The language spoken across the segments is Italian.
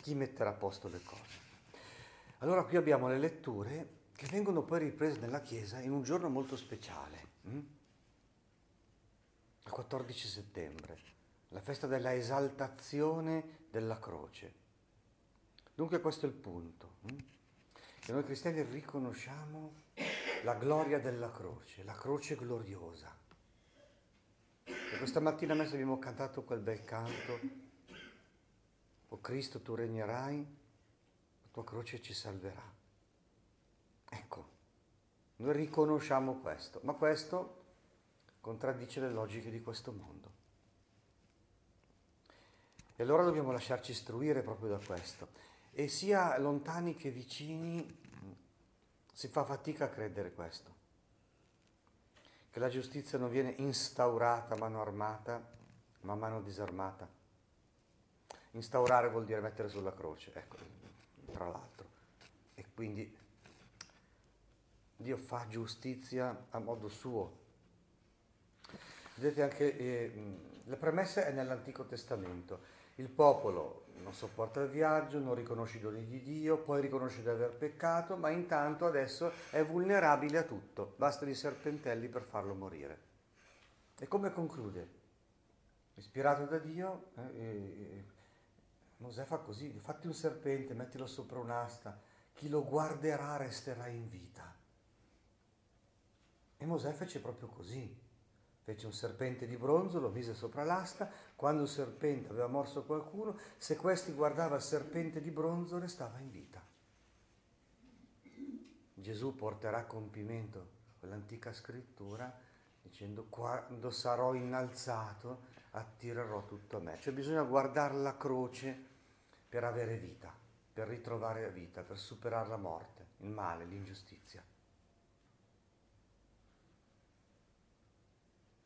chi metterà a posto le cose. Allora qui abbiamo le letture che vengono poi riprese nella Chiesa in un giorno molto speciale, hm? il 14 settembre, la festa della esaltazione della croce. Dunque questo è il punto, hm? che noi cristiani riconosciamo la gloria della croce, la croce gloriosa. E questa mattina a abbiamo cantato quel bel canto, O Cristo tu regnerai, la tua croce ci salverà. Ecco, noi riconosciamo questo, ma questo contraddice le logiche di questo mondo. E allora dobbiamo lasciarci istruire proprio da questo. E sia lontani che vicini si fa fatica a credere questo, che la giustizia non viene instaurata a mano armata, ma a mano disarmata. Instaurare vuol dire mettere sulla croce, ecco, tra l'altro. E quindi Dio fa giustizia a modo suo. Vedete anche, eh, la premessa è nell'Antico Testamento. Il popolo non sopporta il viaggio, non riconosce i doni di Dio, poi riconosce di aver peccato, ma intanto adesso è vulnerabile a tutto. Basta di serpentelli per farlo morire. E come conclude? Ispirato da Dio, eh, eh, Mosè fa così, fatti un serpente, mettilo sopra un'asta, chi lo guarderà resterà in vita. E Mosè fece proprio così. Fece un serpente di bronzo, lo mise sopra l'asta, quando il serpente aveva morso qualcuno, se questi guardava il serpente di bronzo restava in vita. Gesù porterà a compimento quell'antica scrittura dicendo quando sarò innalzato attirerò tutto a me. Cioè bisogna guardare la croce per avere vita, per ritrovare la vita, per superare la morte, il male, l'ingiustizia.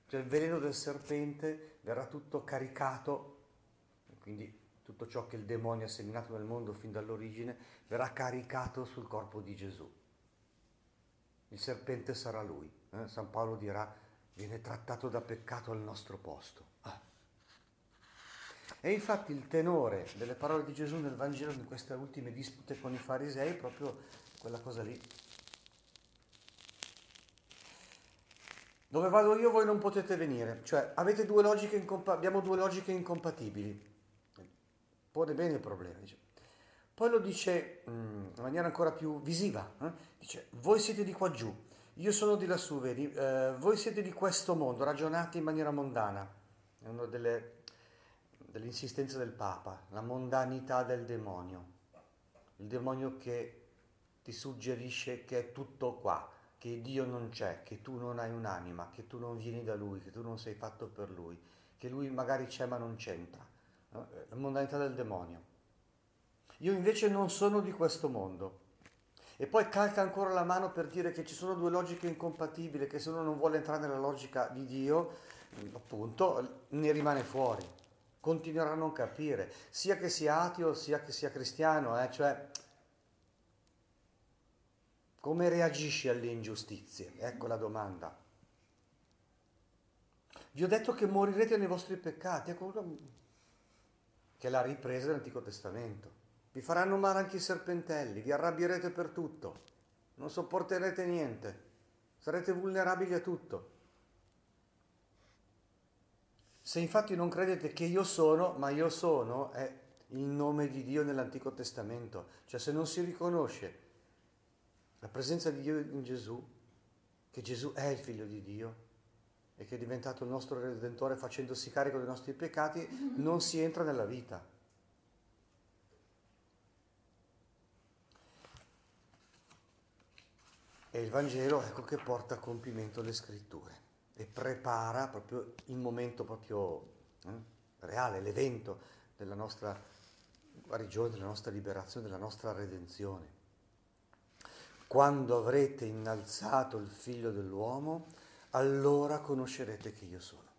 Cioè il veleno del serpente verrà tutto caricato, quindi tutto ciò che il demonio ha seminato nel mondo fin dall'origine verrà caricato sul corpo di Gesù. Il serpente sarà lui. Eh? San Paolo dirà, viene trattato da peccato al nostro posto. Ah. E infatti il tenore delle parole di Gesù nel Vangelo in queste ultime dispute con i farisei è proprio quella cosa lì. Dove vado io voi non potete venire, cioè due incompa- abbiamo due logiche incompatibili. Pone bene il problema. Dice. Poi lo dice mm, in maniera ancora più visiva. Eh? Dice, voi siete di qua giù, io sono di lassù, vedi, eh, voi siete di questo mondo, ragionate in maniera mondana. È una delle, delle insistenze del Papa, la mondanità del demonio. Il demonio che ti suggerisce che è tutto qua, che Dio non c'è, che tu non hai un'anima, che tu non vieni da Lui, che tu non sei fatto per Lui, che Lui magari c'è ma non c'entra. La mondanità del demonio. Io invece non sono di questo mondo. E poi calca ancora la mano per dire che ci sono due logiche incompatibili, che se uno non vuole entrare nella logica di Dio, appunto, ne rimane fuori. Continuerà a non capire, sia che sia ateo, sia che sia cristiano, eh? cioè come reagisci alle ingiustizie? Ecco la domanda. Vi ho detto che morirete nei vostri peccati, ecco che la ripresa dell'Antico Testamento. Vi faranno male anche i serpentelli, vi arrabbierete per tutto, non sopporterete niente, sarete vulnerabili a tutto. Se infatti non credete che io sono, ma io sono è il nome di Dio nell'Antico Testamento, cioè se non si riconosce la presenza di Dio in Gesù, che Gesù è il figlio di Dio e che è diventato il nostro redentore facendosi carico dei nostri peccati, non si entra nella vita. E il Vangelo ecco che porta a compimento le scritture e prepara proprio il momento proprio eh, reale, l'evento della nostra guarigione, della nostra liberazione, della nostra redenzione quando avrete innalzato il figlio dell'uomo, allora conoscerete che io sono.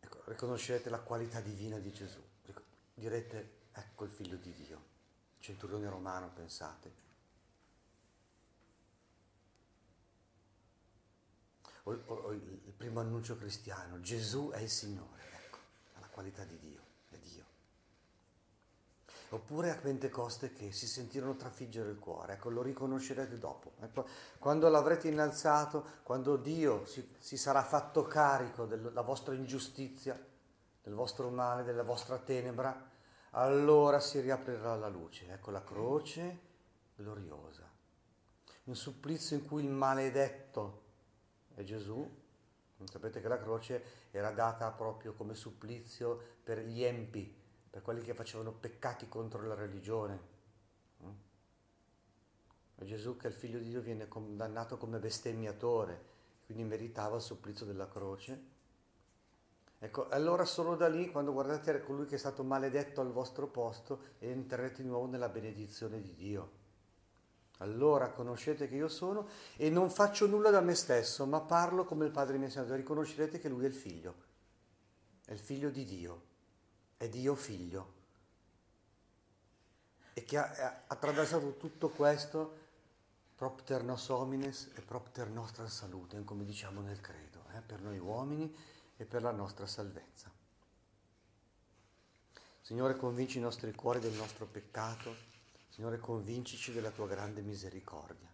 Ecco, riconoscerete la qualità divina di Gesù. Direte, ecco il figlio di Dio. Centurione romano, pensate. O, o, il primo annuncio cristiano, Gesù è il Signore, ecco, la qualità di Dio, è Dio. Oppure a Pentecoste che si sentirono trafiggere il cuore, ecco, lo riconoscerete dopo. Ecco, quando l'avrete innalzato, quando Dio si, si sarà fatto carico della vostra ingiustizia, del vostro male, della vostra tenebra, allora si riaprirà la luce. Ecco la croce gloriosa. Un supplizio in cui il maledetto è Gesù. Sapete che la croce era data proprio come supplizio per gli empi, per quelli che facevano peccati contro la religione. E Gesù, che è il figlio di Dio, viene condannato come bestemmiatore, quindi meritava il supplizio della croce. Ecco, allora solo da lì, quando guardate colui che è stato maledetto al vostro posto, entrerete di nuovo nella benedizione di Dio. Allora conoscete che io sono e non faccio nulla da me stesso, ma parlo come il Padre mi ha insegnato. Riconoscerete che Lui è il Figlio, è il Figlio di Dio, è Dio Figlio. E che ha, attraversato tutto questo propter nos homines e propter nostra salute, come diciamo nel credo, eh, per noi uomini e per la nostra salvezza. Signore, convinci i nostri cuori del nostro peccato, Signore, convincici della tua grande misericordia.